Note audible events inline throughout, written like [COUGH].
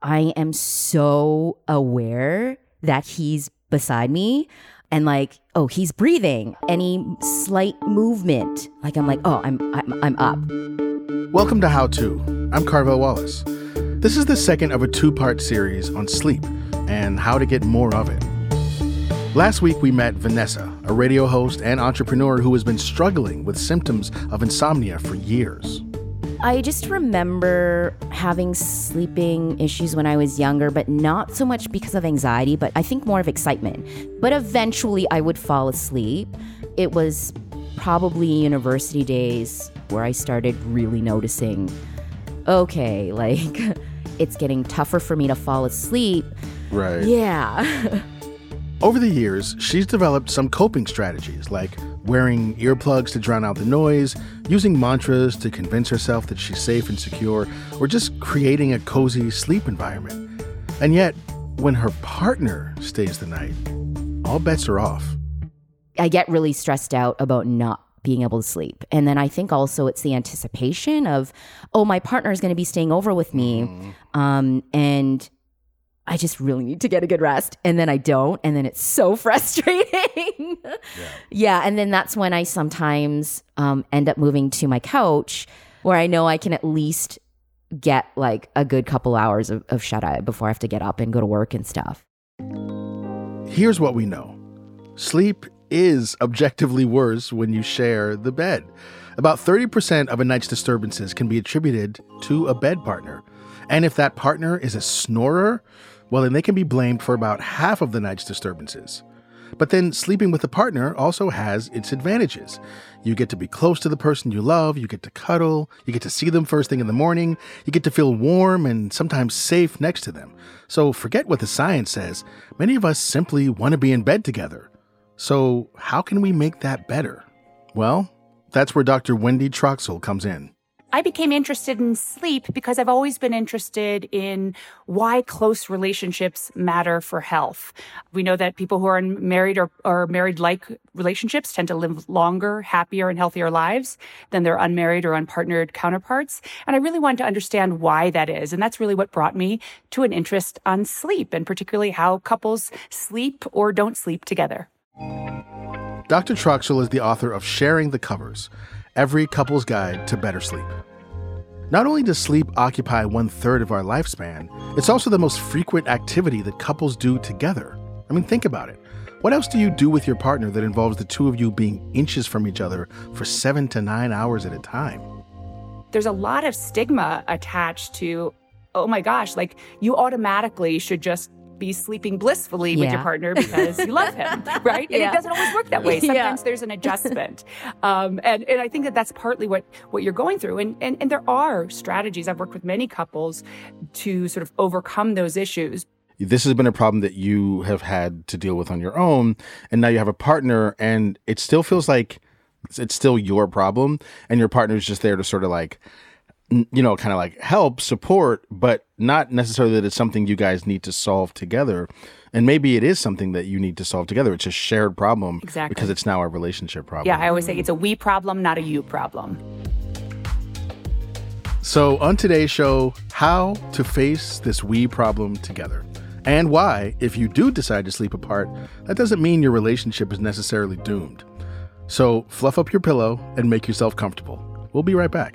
I am so aware that he's beside me and like, oh, he's breathing. Any slight movement, like I'm like, oh, I'm I'm, I'm up. Welcome to How To. I'm Carvell Wallace. This is the second of a two-part series on sleep and how to get more of it. Last week we met Vanessa, a radio host and entrepreneur who has been struggling with symptoms of insomnia for years. I just remember having sleeping issues when I was younger, but not so much because of anxiety, but I think more of excitement. But eventually I would fall asleep. It was probably university days where I started really noticing okay, like [LAUGHS] it's getting tougher for me to fall asleep. Right. Yeah. [LAUGHS] Over the years, she's developed some coping strategies like wearing earplugs to drown out the noise, using mantras to convince herself that she's safe and secure, or just creating a cozy sleep environment. And yet, when her partner stays the night, all bets are off. I get really stressed out about not being able to sleep. And then I think also it's the anticipation of, oh, my partner is going to be staying over with me. Mm. Um, and I just really need to get a good rest. And then I don't. And then it's so [LAUGHS] frustrating. yeah. yeah. And then that's when I sometimes um, end up moving to my couch where I know I can at least get like a good couple hours of, of shut eye before I have to get up and go to work and stuff. Here's what we know sleep is objectively worse when you share the bed. About 30% of a night's disturbances can be attributed to a bed partner. And if that partner is a snorer, well, then they can be blamed for about half of the night's disturbances. But then sleeping with a partner also has its advantages. You get to be close to the person you love, you get to cuddle, you get to see them first thing in the morning, you get to feel warm and sometimes safe next to them. So forget what the science says. Many of us simply want to be in bed together. So, how can we make that better? Well, that's where Dr. Wendy Troxel comes in. I became interested in sleep because I've always been interested in why close relationships matter for health. We know that people who are in married or, or married like relationships tend to live longer, happier, and healthier lives than their unmarried or unpartnered counterparts. And I really wanted to understand why that is. And that's really what brought me to an interest on sleep and particularly how couples sleep or don't sleep together. Dr. Troxel is the author of Sharing the Covers Every Couple's Guide to Better Sleep. Not only does sleep occupy one third of our lifespan, it's also the most frequent activity that couples do together. I mean, think about it. What else do you do with your partner that involves the two of you being inches from each other for seven to nine hours at a time? There's a lot of stigma attached to, oh my gosh, like you automatically should just be sleeping blissfully yeah. with your partner because you love him, [LAUGHS] right? And yeah. it doesn't always work that way. Sometimes yeah. there's an adjustment, um, and and I think that that's partly what what you're going through. And and and there are strategies. I've worked with many couples to sort of overcome those issues. This has been a problem that you have had to deal with on your own, and now you have a partner, and it still feels like it's still your problem, and your partner's just there to sort of like you know, kind of like help, support, but not necessarily that it's something you guys need to solve together. And maybe it is something that you need to solve together. It's a shared problem. Exactly. Because it's now a relationship problem. Yeah, I always say it's a we problem, not a you problem. So, on today's show, how to face this we problem together. And why, if you do decide to sleep apart, that doesn't mean your relationship is necessarily doomed. So, fluff up your pillow and make yourself comfortable. We'll be right back.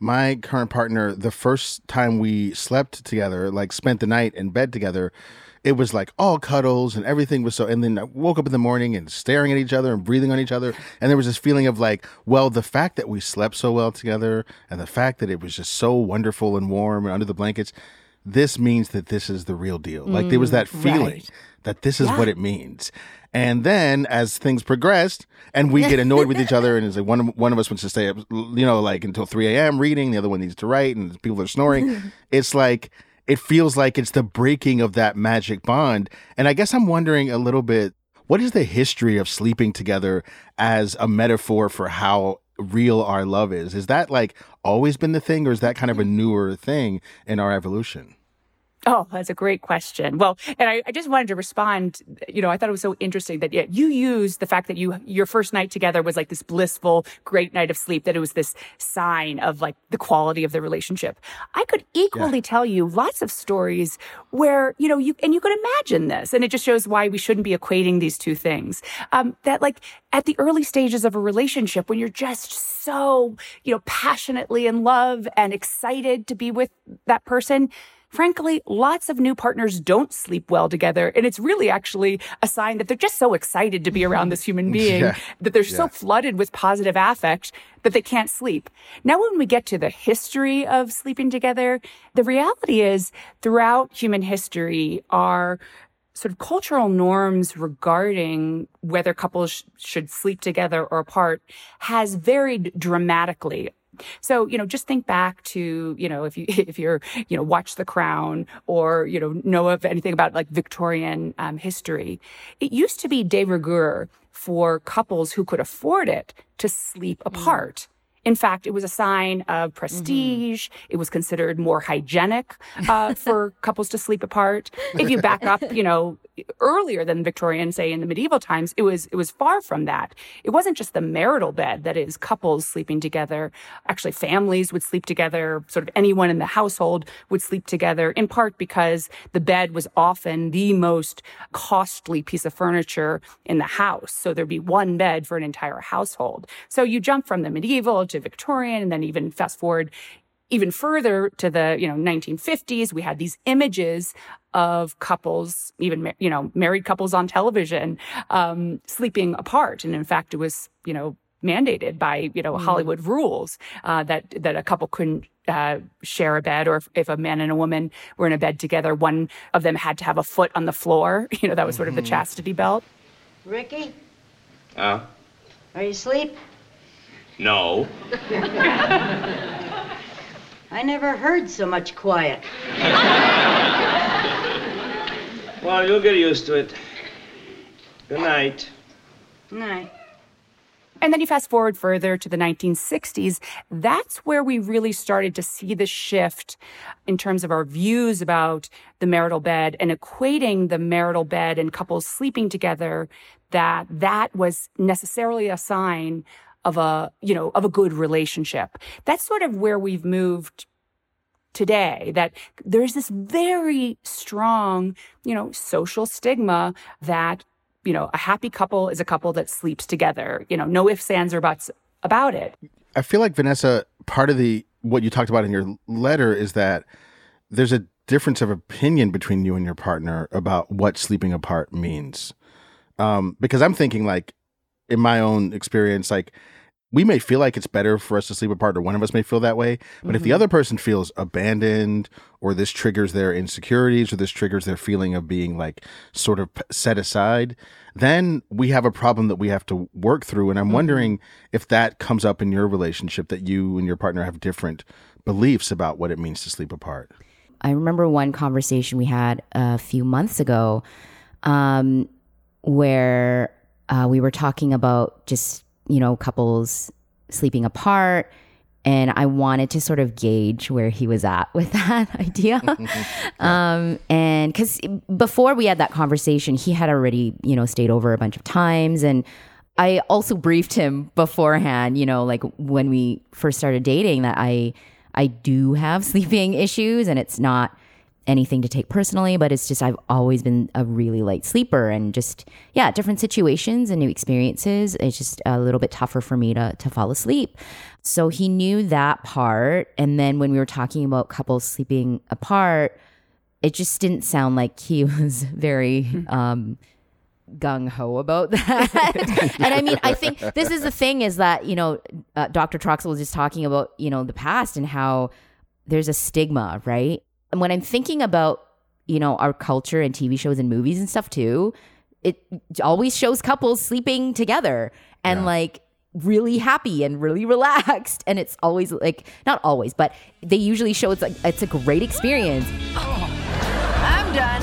My current partner, the first time we slept together, like spent the night in bed together, it was like all cuddles and everything was so. And then I woke up in the morning and staring at each other and breathing on each other. And there was this feeling of like, well, the fact that we slept so well together and the fact that it was just so wonderful and warm and under the blankets, this means that this is the real deal. Mm, like there was that feeling right. that this is yeah. what it means. And then as things progressed and we get annoyed with each other [LAUGHS] and it's like one of, one of us wants to stay up, you know, like until 3 a.m. reading, the other one needs to write and people are snoring. [LAUGHS] it's like, it feels like it's the breaking of that magic bond. And I guess I'm wondering a little bit, what is the history of sleeping together as a metaphor for how real our love is? Is that like always been the thing or is that kind of a mm. newer thing in our evolution? Oh, that's a great question. Well, and I, I, just wanted to respond. You know, I thought it was so interesting that yeah, you used the fact that you your first night together was like this blissful, great night of sleep. That it was this sign of like the quality of the relationship. I could equally yeah. tell you lots of stories where you know you and you could imagine this, and it just shows why we shouldn't be equating these two things. Um, that like at the early stages of a relationship, when you're just so you know passionately in love and excited to be with that person frankly, lots of new partners don't sleep well together. And it's really actually a sign that they're just so excited to be around mm-hmm. this human being yeah. that they're yeah. so flooded with positive affect that they can't sleep. Now, when we get to the history of sleeping together, the reality is throughout human history, our sort of cultural norms regarding whether couples sh- should sleep together or apart has varied dramatically so, you know, just think back to, you know, if you, [LAUGHS] if you're, you know, watch The Crown or, you know, know of anything about like Victorian um, history, it used to be de rigueur for couples who could afford it to sleep mm. apart. In fact, it was a sign of prestige. Mm-hmm. It was considered more hygienic uh, for couples to sleep apart. If you back up, you know, earlier than Victorian, say in the medieval times, it was it was far from that. It wasn't just the marital bed that is couples sleeping together. Actually, families would sleep together. Sort of anyone in the household would sleep together. In part because the bed was often the most costly piece of furniture in the house. So there'd be one bed for an entire household. So you jump from the medieval to Victorian, and then even fast forward even further to the you know 1950s we had these images of couples even you know married couples on television um, sleeping apart. And in fact it was you know mandated by you know mm. hollywood rules uh, that that a couple couldn't uh, share a bed or if, if, a man and a woman were in a bed together one of them had to have a foot on the floor. [LAUGHS] You know that was sort of the mm-hmm. chastity belt. Ricky? Uh are you asleep? No [LAUGHS] I never heard so much quiet. [LAUGHS] well, you'll get used to it. Good night. Night. And then you fast forward further to the 1960s. That's where we really started to see the shift in terms of our views about the marital bed and equating the marital bed and couples sleeping together that that was necessarily a sign of a, you know, of a good relationship. That's sort of where we've moved today that there's this very strong, you know, social stigma that, you know, a happy couple is a couple that sleeps together. You know, no ifs, ands, or buts about it. I feel like Vanessa, part of the what you talked about in your letter is that there's a difference of opinion between you and your partner about what sleeping apart means. Um, because I'm thinking like in my own experience, like we may feel like it's better for us to sleep apart, or one of us may feel that way. But mm-hmm. if the mm-hmm. other person feels abandoned, or this triggers their insecurities, or this triggers their feeling of being like sort of set aside, then we have a problem that we have to work through. And I'm mm-hmm. wondering if that comes up in your relationship that you and your partner have different beliefs about what it means to sleep apart. I remember one conversation we had a few months ago um, where uh, we were talking about just you know, couples sleeping apart. And I wanted to sort of gauge where he was at [LAUGHS] with that idea. [LAUGHS] um, and because before we had that conversation, he had already, you know, stayed over a bunch of times. And I also briefed him beforehand, you know, like when we first started dating, that I, I do have [LAUGHS] sleeping issues and it's not anything to take personally, but it's just I've always been a really light sleeper and just yeah, different situations and new experiences. It's just a little bit tougher for me to to fall asleep. So he knew that part. And then when we were talking about couples sleeping apart, it just didn't sound like he [LAUGHS] was very um gung ho about [LAUGHS] that. and I mean, I think this is the thing is that, you know, uh, Dr. Troxel was just talking about, you know, the past and how there's a stigma, right? And when I'm thinking about, you know, our culture and TV shows and movies and stuff too, it always shows couples sleeping together and yeah. like really happy and really relaxed. And it's always like, not always, but they usually show it's like, it's a great experience. Oh, I'm done.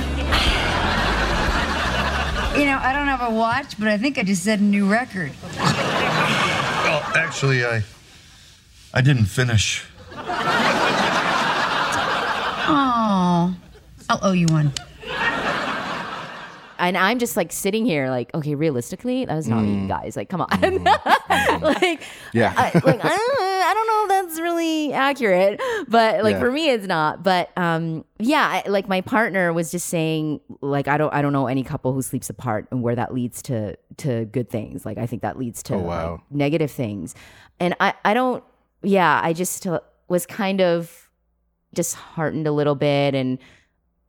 You know, I don't have a watch, but I think I just set a new record. Well, actually, I I didn't finish. Oh, I'll owe you one. And I'm just like sitting here, like, okay, realistically, that was not mm. me, guys. Like, come on, mm. [LAUGHS] like, yeah, I, like I don't, I don't know if that's really accurate, but like yeah. for me, it's not. But um, yeah, I, like my partner was just saying, like, I don't, I don't know any couple who sleeps apart and where that leads to to good things. Like, I think that leads to oh, wow. like, negative things, and I, I don't. Yeah, I just was kind of disheartened a little bit. And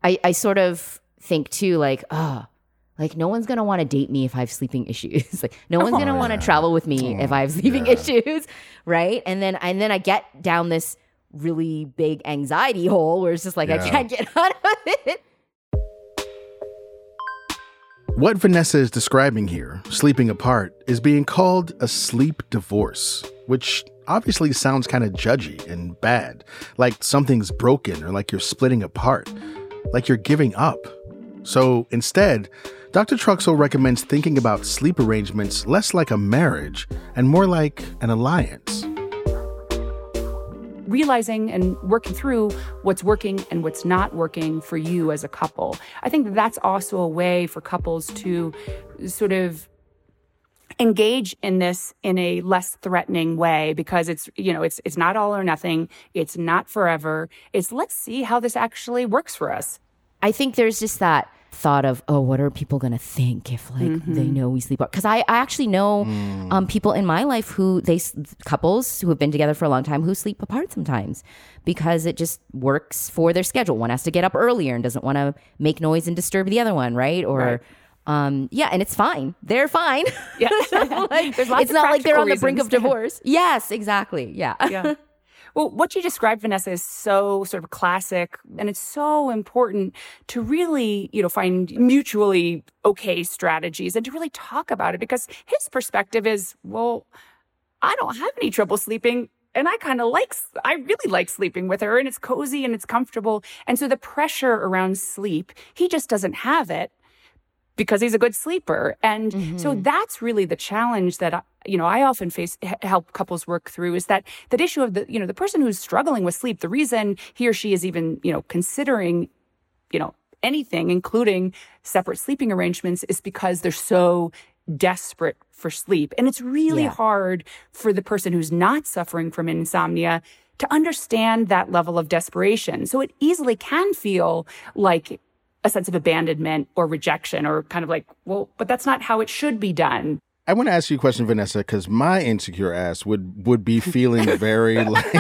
I, I sort of think too, like, oh, like no one's gonna want to date me if I have sleeping [LAUGHS] issues. like no one's gonna oh, want to travel with me if I have sleeping yeah. issues, [LAUGHS] right? And then and then I get down this really big anxiety hole where it's just like yeah. I can't get [LAUGHS] out of it. What Vanessa is describing here, sleeping apart, is being called a sleep divorce, which obviously sounds kind of judgy and bad, like something's broken or like you're splitting apart, like you're giving up. So instead, Dr. Troxel recommends thinking about sleep arrangements less like a marriage and more like an alliance. Realizing and working through what's working and what's not working for you as a couple. I think that's also a way for couples to sort of engage in this in a less threatening way because it's you know it's it's not all or nothing. It's not forever. It's let's see how this actually works for us. I think there's just that thought of oh what are people going to think if like mm-hmm. they know we sleep because I, I actually know mm. um, people in my life who they couples who have been together for a long time who sleep apart sometimes because it just works for their schedule. One has to get up earlier and doesn't want to make noise and disturb the other one right? Or right um, yeah, and it's fine. They're fine. [LAUGHS] Yeah, like, it's not like they're on the brink of divorce. [LAUGHS] Yes, exactly. Yeah. yeah. Well, what you described, Vanessa, is so sort of classic, and it's so important to really, you know, find mutually okay strategies and to really talk about it because his perspective is, well, I don't have any trouble sleeping and I kind of like, I really like sleeping with her and it's cozy and it's comfortable. And so the pressure around sleep, he just doesn't have it because he's a good sleeper. And mm-hmm. so that's really the challenge that, I, you know, I often face, help couples work through is that, that issue of the, you know, the person who's struggling with sleep, the reason he or she is even, you know, considering, you know, anything, including separate sleeping arrangements is because they're so desperate for sleep. And it's really yeah. hard for the person who's not suffering from insomnia to understand that level of desperation. So it easily can feel like a sense of abandonment or rejection or kind of like, well, but that's not how it should be done. I want to ask you a question, Vanessa, because my insecure ass would would be feeling very [LAUGHS] like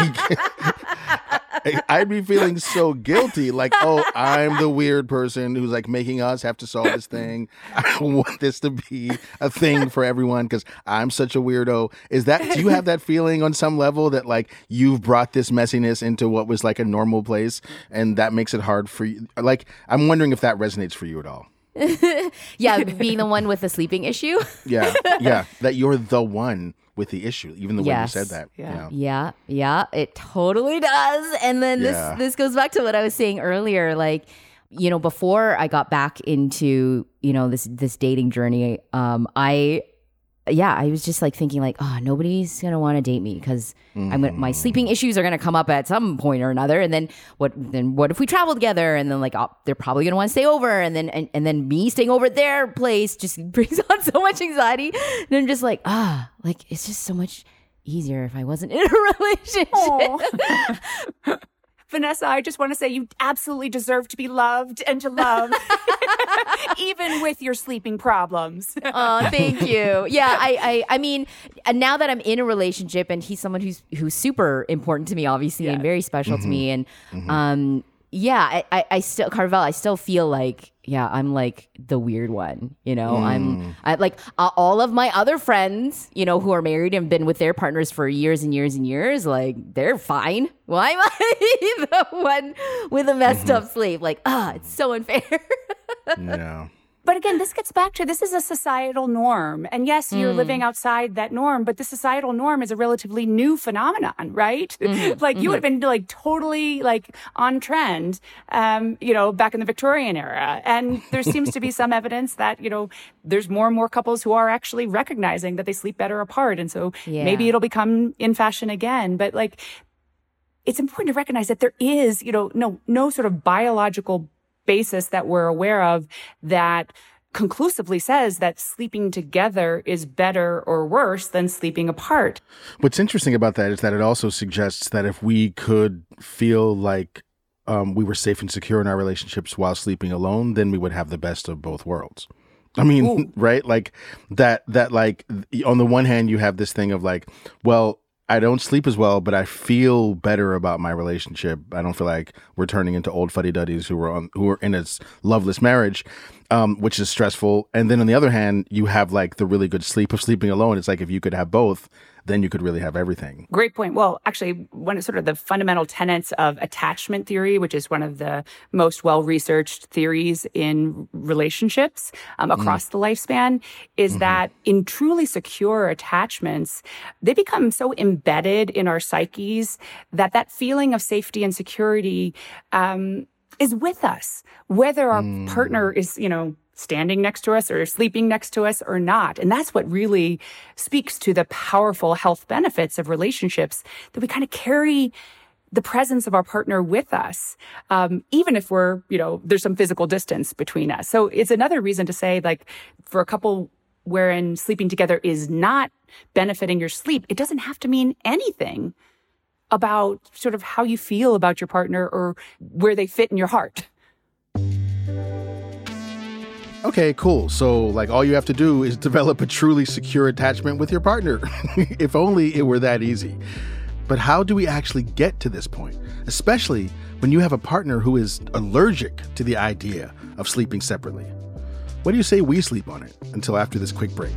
I'd be feeling so guilty, like, oh, I'm the weird person who's like making us have to solve this thing. I don't want this to be a thing for everyone because I'm such a weirdo. Is that do you have that feeling on some level that like you've brought this messiness into what was like a normal place and that makes it hard for you? Like, I'm wondering if that resonates for you at all. [LAUGHS] yeah, being the one with the sleeping issue. [LAUGHS] yeah, yeah, that you're the one with the issue, even the yes. way you said that. Yeah. yeah, yeah, it totally does. And then this yeah. this goes back to what I was saying earlier, like you know, before I got back into you know this this dating journey, um, I yeah, I was just like thinking like, oh, nobody's gonna want to date me because mm-hmm. I'm gonna, my mm-hmm. sleeping issues are gonna come up at some point or another. And then what? Then what if we travel together? And then like oh, they're probably gonna want to stay over. And then and, and then me staying over at their place just [LAUGHS] brings on so much anxiety. And I'm just like, ah, like it's just so much easier if I wasn't in a [LAUGHS] relationship. [LAUGHS] Vanessa, I just want to say you absolutely deserve to be loved and to love, [LAUGHS] even with your sleeping problems. oh, thank you. Yeah, I, I, I mean, now that I'm in a relationship and he's someone who's who's super important to me, obviously, and very special mm-hmm. to me, and mm-hmm. um, yeah, I, I, I still Carvell, I still feel like yeah, I'm like the weird one, you know. Mm. I'm I like uh, all of my other friends, you know, who are married and been with their partners for years and years and years, like they're fine. Why am I [LAUGHS] the one with a messed mm-hmm. up sleep? Like, ah, it's so unfair. [LAUGHS] yeah. But again, this gets back to this is a societal norm. And yes, you're mm. living outside that norm, but the societal norm is a relatively new phenomenon, right? [LAUGHS] Mm-hmm. like you mm-hmm. would have been like totally like on trend, um, you know, back in the Victorian era. And there seems to be some [LAUGHS] evidence that, you know, there's more and more couples who are actually recognizing that they sleep better apart. And so yeah. maybe it'll become in fashion again. But like, it's important to recognize that there is, you know, no, no sort of biological basis that we're aware of that conclusively says that sleeping together is better or worse than sleeping apart. What's interesting about that is that it also suggests that if we could feel like um, we were safe and secure in our relationships while sleeping alone, then we would have the best of both worlds. I mean, Ooh. [LAUGHS] right? Like that, that, like, on the one hand, you have this thing of like, well, I don't sleep as well, but I feel better about my relationship. I don't feel like we're turning into old fuddy duddies who are on who are in a loveless marriage, um, which is stressful. And then on the other hand, you have like the really good sleep of sleeping alone. It's like if you could have both, then you could really have everything. Great point. Well, actually, one of sort of the fundamental tenets of attachment theory, which is one of the most well researched theories in relationships um, mm. across mm. the lifespan, is mm-hmm. that in truly secure attachments, they become so embedded in our psyches that that feeling of safety and security um, is with us, whether our mm. partner is, you know, standing next to us or sleeping next to us or not. And that's what really speaks to the powerful health benefits of relationships that we kind of carry the presence of our partner with us, um, even if we're, you know, there's some physical distance between us. So it's another reason to say, like, for a couple wherein sleeping together is not benefiting your sleep, it doesn't have to mean anything about sort of how you feel about your partner or where they fit in your heart. Okay, cool. So, like, all you have to do is develop a truly secure attachment with your partner. [LAUGHS] if only it were that easy. But how do we actually get to this point? Especially when you have a partner who is allergic to the idea of sleeping separately. What do you say we sleep on it until after this quick break?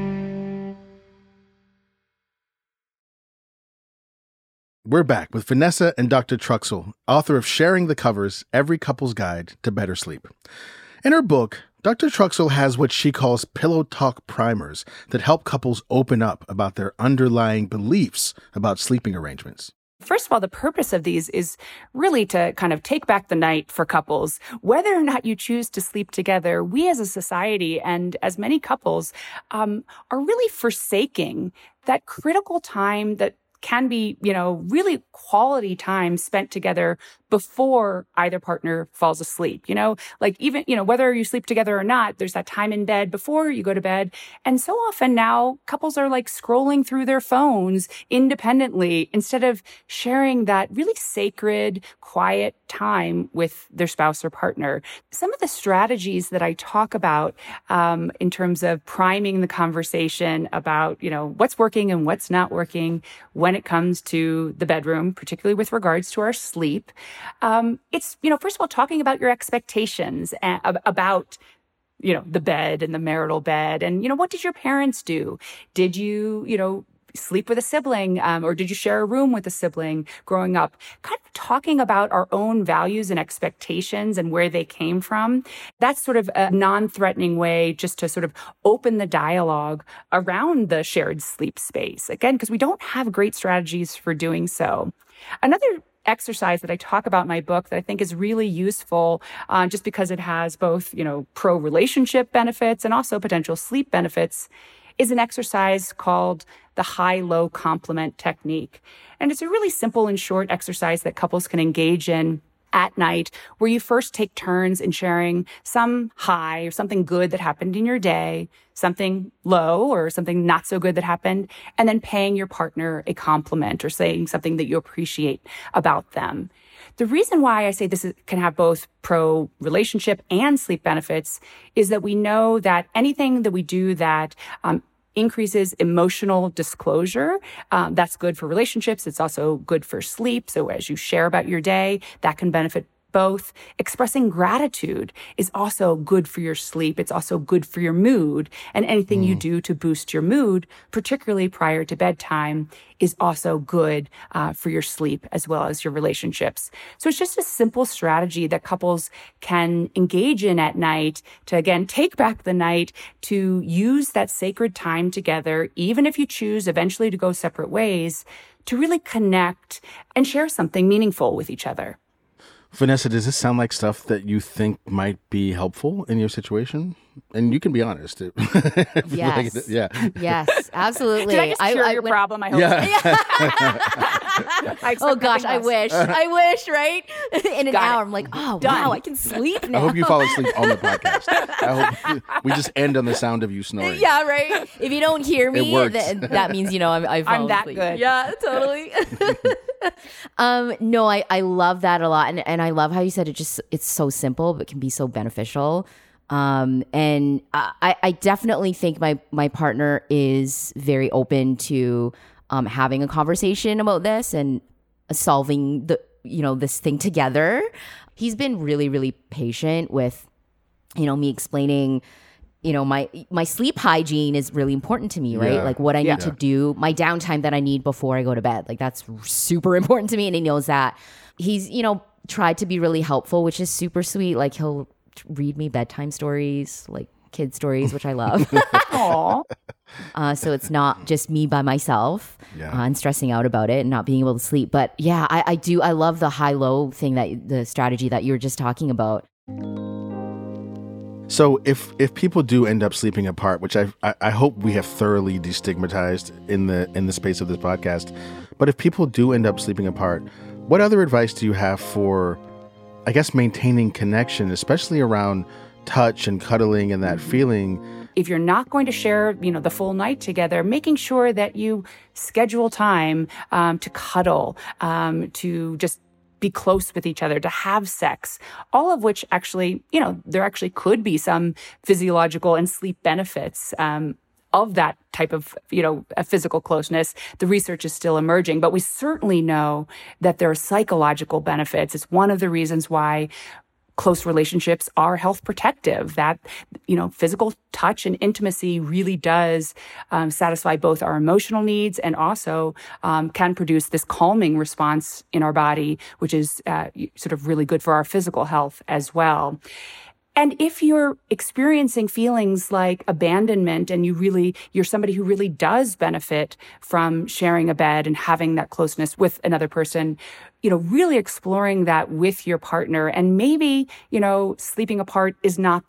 We're back with Vanessa and Dr. Troxel, author of Sharing the Covers Every Couple's Guide to Better Sleep. In her book, Dr. Troxel has what she calls pillow talk primers that help couples open up about their underlying beliefs about sleeping arrangements. First of all, the purpose of these is really to kind of take back the night for couples. Whether or not you choose to sleep together, we as a society and as many couples um, are really forsaking that critical time that can be, you know, really quality time spent together before either partner falls asleep. You know, like even, you know, whether you sleep together or not, there's that time in bed before you go to bed. And so often now couples are like scrolling through their phones independently instead of sharing that really sacred, quiet time with their spouse or partner. Some of the strategies that I talk about um, in terms of priming the conversation about, you know, what's working and what's not working when it comes to the bedroom, particularly with regards to our sleep. Um, it's, you know, first of all, talking about your expectations about you know the bed and the marital bed and you know what did your parents do did you you know sleep with a sibling um, or did you share a room with a sibling growing up? Kind of talking about our own values and expectations and where they came from. That's sort of a non-threatening way just to sort of open the dialogue around the shared sleep space. Again because we don't have great strategies for doing so. Another exercise that I talk about in my book that I think is really useful uh, just because it has both, you know, pro relationship benefits and also potential sleep benefits is an exercise called the high low compliment technique. And it's a really simple and short exercise that couples can engage in at night where you first take turns in sharing some high or something good that happened in your day, something low or something not so good that happened, and then paying your partner a compliment or saying something that you appreciate about them. The reason why I say this is, can have both pro relationship and sleep benefits is that we know that anything that we do that um, increases emotional disclosure. Um, that's good for relationships. It's also good for sleep. So as you share about your day, that can benefit both. Expressing gratitude is also good for your sleep. It's also good for your mood. And anything mm. you do to boost your mood, particularly prior to bedtime, is also good uh, for your sleep as well as your relationships. So it's just a simple strategy that couples can engage in at night to again take back the night to use that sacred time together, even if you choose eventually to go separate ways, to really connect and share something meaningful with each other. Vanessa, does this sound like stuff that you think might be helpful in your situation? And you can be honest. [LAUGHS] yes. Like, yeah. Yes, [LAUGHS] absolutely. Did I just cure I, your when, problem? I hope. Yeah. [LAUGHS] I oh gosh, I wish. I wish. Right. In an Got hour, it. I'm like, oh Done. wow, I can sleep now. I hope you fall asleep on the podcast. I hope we just end on the sound of you snoring. Yeah. Right. If you don't hear me, that, that means you know I'm. I've I'm that asleep. good. Yeah. Totally. [LAUGHS] um. No, I I love that a lot, and and I love how you said it. Just it's so simple, but can be so beneficial. Um, and I, I definitely think my my partner is very open to um, having a conversation about this and solving the you know this thing together. He's been really really patient with you know me explaining you know my my sleep hygiene is really important to me right yeah. like what i yeah. need to do my downtime that i need before i go to bed like that's super [LAUGHS] important to me and he knows that he's you know tried to be really helpful which is super sweet like he'll read me bedtime stories, like kid stories, which I love. [LAUGHS] Aww. [LAUGHS] Uh, so it's not just me by myself yeah. uh, and stressing out about it and not being able to sleep. But yeah, I, I do. I love the high low thing that the strategy that you were just talking about. So if if people do end up sleeping apart, which I, I hope we have thoroughly destigmatized in the in the space of this podcast, but if people do end up sleeping apart, What other advice do you have for, I guess, maintaining connection, especially around touch and cuddling and that feeling? if you're not going to share, you know, the full night together, making sure that you schedule time um, to cuddle, um, to just be close with each other, to have sex, all of which actually, you know, there actually could be some physiological and sleep benefits. Um, of that type of, you know, physical closeness. The research is still emerging, but we certainly know that there are psychological benefits. It's one of the reasons why close relationships are health protective that you know physical touch and intimacy really does um, satisfy both our emotional needs and also um, can produce this calming response in our body which is uh, sort of really good for our physical health as well and if you're experiencing feelings like abandonment and you really, you're somebody who really does benefit from sharing a bed and having that closeness with another person, you know, really exploring that with your partner. And maybe, you know, sleeping apart is not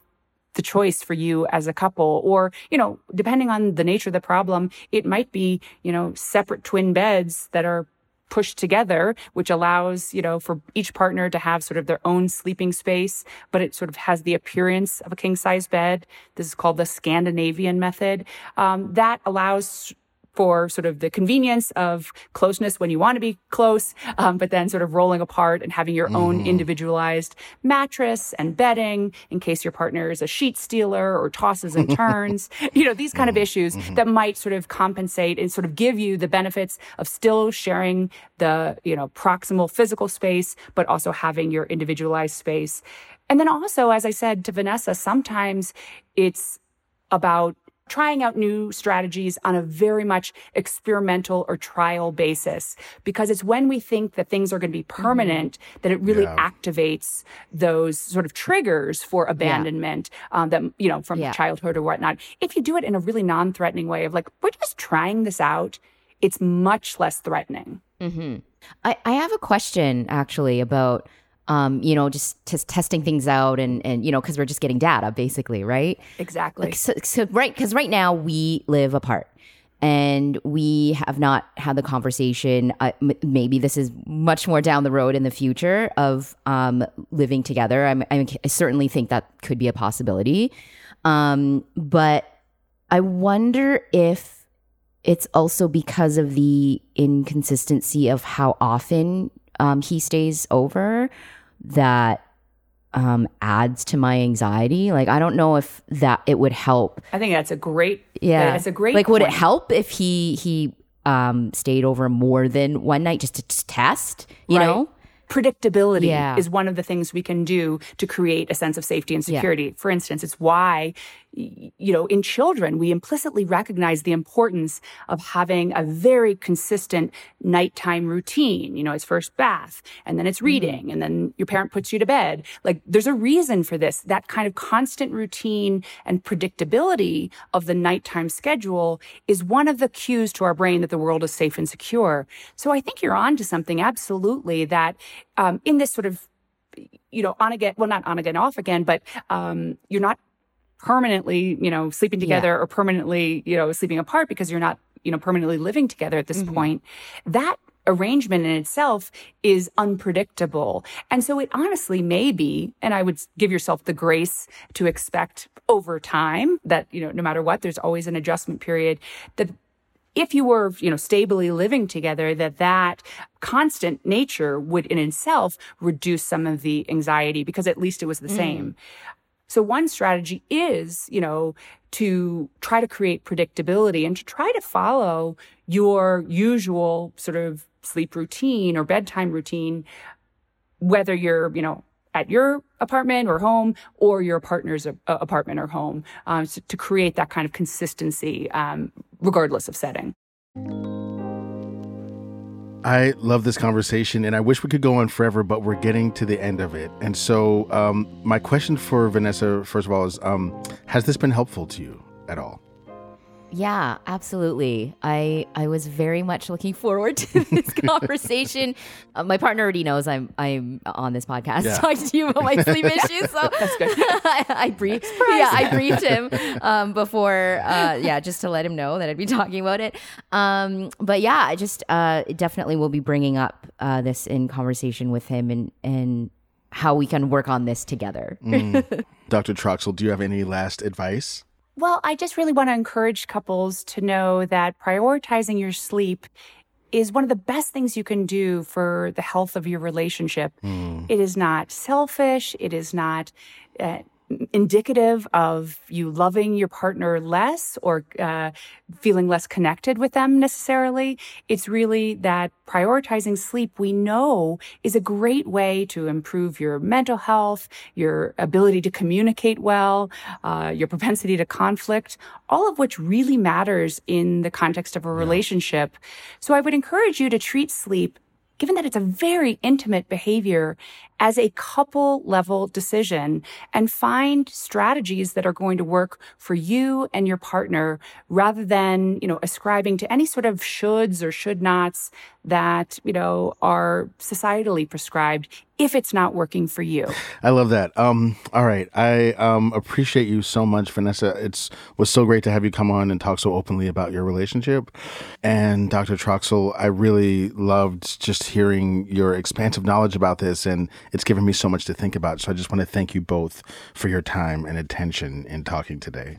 the choice for you as a couple. Or you know depending on the nature of the problem it might be you know separate twin beds that are pushed together, which allows, you know, for each partner to have sort of their own sleeping space, but it sort of has the appearance of a king size bed. This is called the Scandinavian method. Um, that allows for sort of the convenience of closeness when you want to be close, um, but then sort of rolling apart and having your mm. own individualized mattress and bedding in case your partner is a sheet stealer or tosses and [LAUGHS] turns. you know, these kind mm. of issues mm-hmm. that might sort of compensate and sort of give you the benefits of still sharing the, you know, proximal physical space, but also having your individualized space. And then also, as I said to Vanessa, sometimes it's about trying out new strategies on a very much experimental or trial basis because it's when we think that things are going to be mm-hmm. permanent mm-hmm. that it really yeah. activates those sort of triggers for abandonment yeah. um, that you know from yeah. childhood or whatnot if you do it in a really non-threatening way of like we're just trying this out it's much less threatening mm-hmm. I, I have a question actually about um, you know, just just testing things out and and you know, because we're just getting data, basically, right? Exactly. Like, so, so right, because right now we live apart and we have not had the conversation. Uh, m- maybe this is much more down the road in the future of um, living together. I'm, I, I certainly think that could be a possibility, um, but I wonder if it's also because of the inconsistency of how often um, he stays over that um, adds to my anxiety. Like I don't know if that it would help. I think that's a great. Yeah, it's a great. Like, point. would it help if he he um, stayed over more than one night just to, to test? You right. know predictability yeah. is one of the things we can do to create a sense of safety and security. Yeah. For instance, it's why you know, in children, we implicitly recognize the importance of having a very consistent nighttime routine. You know, it's first bath and then it's mm-hmm. reading and then your parent puts you to bed. Like there's a reason for this. That kind of constant routine and predictability of the nighttime schedule is one of the cues to our brain that the world is safe and secure. So I think you're on to something absolutely that, um, in this sort of you know, on again, well, not on again, off again, but um, you're not permanently, you know, sleeping together yeah. or permanently, you know, sleeping apart because you're not, you know, permanently living together at this mm-hmm. point. That arrangement in itself is unpredictable. And so it honestly may be, and I would give yourself the grace to expect over time that, you know, no matter what, there's always an adjustment period that if you were, you know, stably living together, that that constant nature would in itself reduce some of the anxiety because at least it was the mm. same. So one strategy is, you know, to try to create predictability and to try to follow your usual sort of sleep routine or bedtime routine, whether you're, you know, at your apartment or home or your partner's uh, apartment or home um, so to create that kind of consistency um, regardless of setting. I love this conversation and I wish we could go on forever, but we're getting to the end of it. And so, um, my question for Vanessa, first of all, is um, Has this been helpful to you at all? Yeah, absolutely. I I was very much looking forward to [LAUGHS] this conversation. Uh, my partner already knows I'm I'm on this podcast Yeah. talking to you about my sleep [LAUGHS] issues, so. [LAUGHS] I, I briefed. Yeah, I briefed him um, before. Uh, yeah, just to let him know that I'd be talking about it. Um, but yeah, I just uh, definitely will be bringing up uh, this in conversation with him and and how we can work on this together. Mm. Dr. Troxel, do you have any last advice? Well, I just really want to encourage couples to know that prioritizing your sleep is one of the best things you can do for the health of your relationship. It is not selfish. It is not uh, indicative of you loving your partner less or uh, feeling less connected with them necessarily. It's really that prioritizing sleep we know is a great way to improve your mental health, your ability to communicate well, uh, your propensity to conflict, all of which really matters in the context of a relationship. So I would encourage you to treat sleep given that it's a very intimate behavior as a couple level decision and find strategies that are going to work for you and your partner rather than, you know, ascribing to any sort of shoulds or should nots that, you know, are societally prescribed if it's not working for you. I love that. Um, all right. I um, appreciate you so much, Vanessa. It's was so great to have you come on and talk so openly about your relationship. And Dr. Troxel, I really loved just hearing your expansive knowledge about this and it's given me so much to think about. So I just want to thank you both for your time and attention in talking today.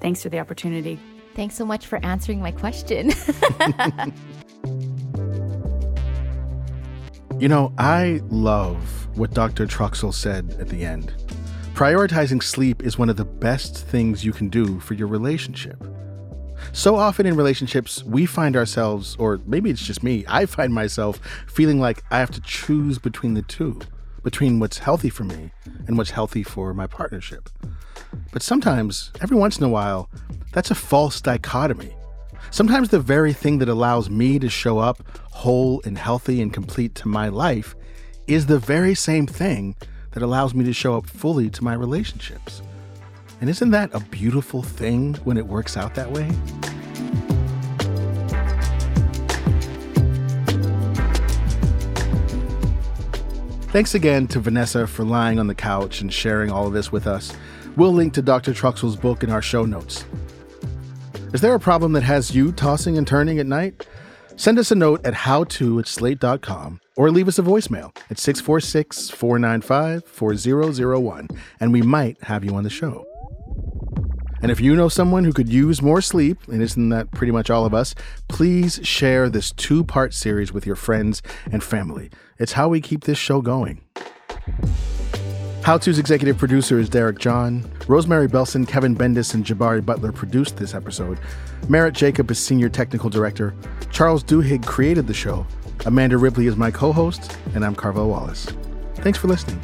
Thanks for the opportunity. Thanks so much for answering my question. [LAUGHS] You know, I love what Dr. Troxel said at the end. Prioritizing sleep is one of the best things you can do for your relationship. So often in relationships, we find ourselves, or maybe it's just me, I find myself feeling like I have to choose between the two, between what's healthy for me and what's healthy for my partnership. But sometimes, every once in a while, that's a false dichotomy. Sometimes the very thing that allows me to show up whole and healthy and complete to my life is the very same thing that allows me to show up fully to my relationships. And isn't that a beautiful thing when it works out that way? Thanks again to Vanessa for lying on the couch and sharing all of this with us. We'll link to Dr. Troxel's book in our show notes. Is there a problem that has you tossing and turning at night? Send us a note at howto at slate.com or leave us a voicemail at 646 495 4001 and we might have you on the show. And if you know someone who could use more sleep, and isn't that pretty much all of us, please share this two part series with your friends and family. It's how we keep this show going. How To's executive producer is Derek John. Rosemary Belson, Kevin Bendis, and Jabari Butler produced this episode. Merritt Jacob is senior technical director. Charles Duhigg created the show. Amanda Ripley is my co host, and I'm Carvell Wallace. Thanks for listening.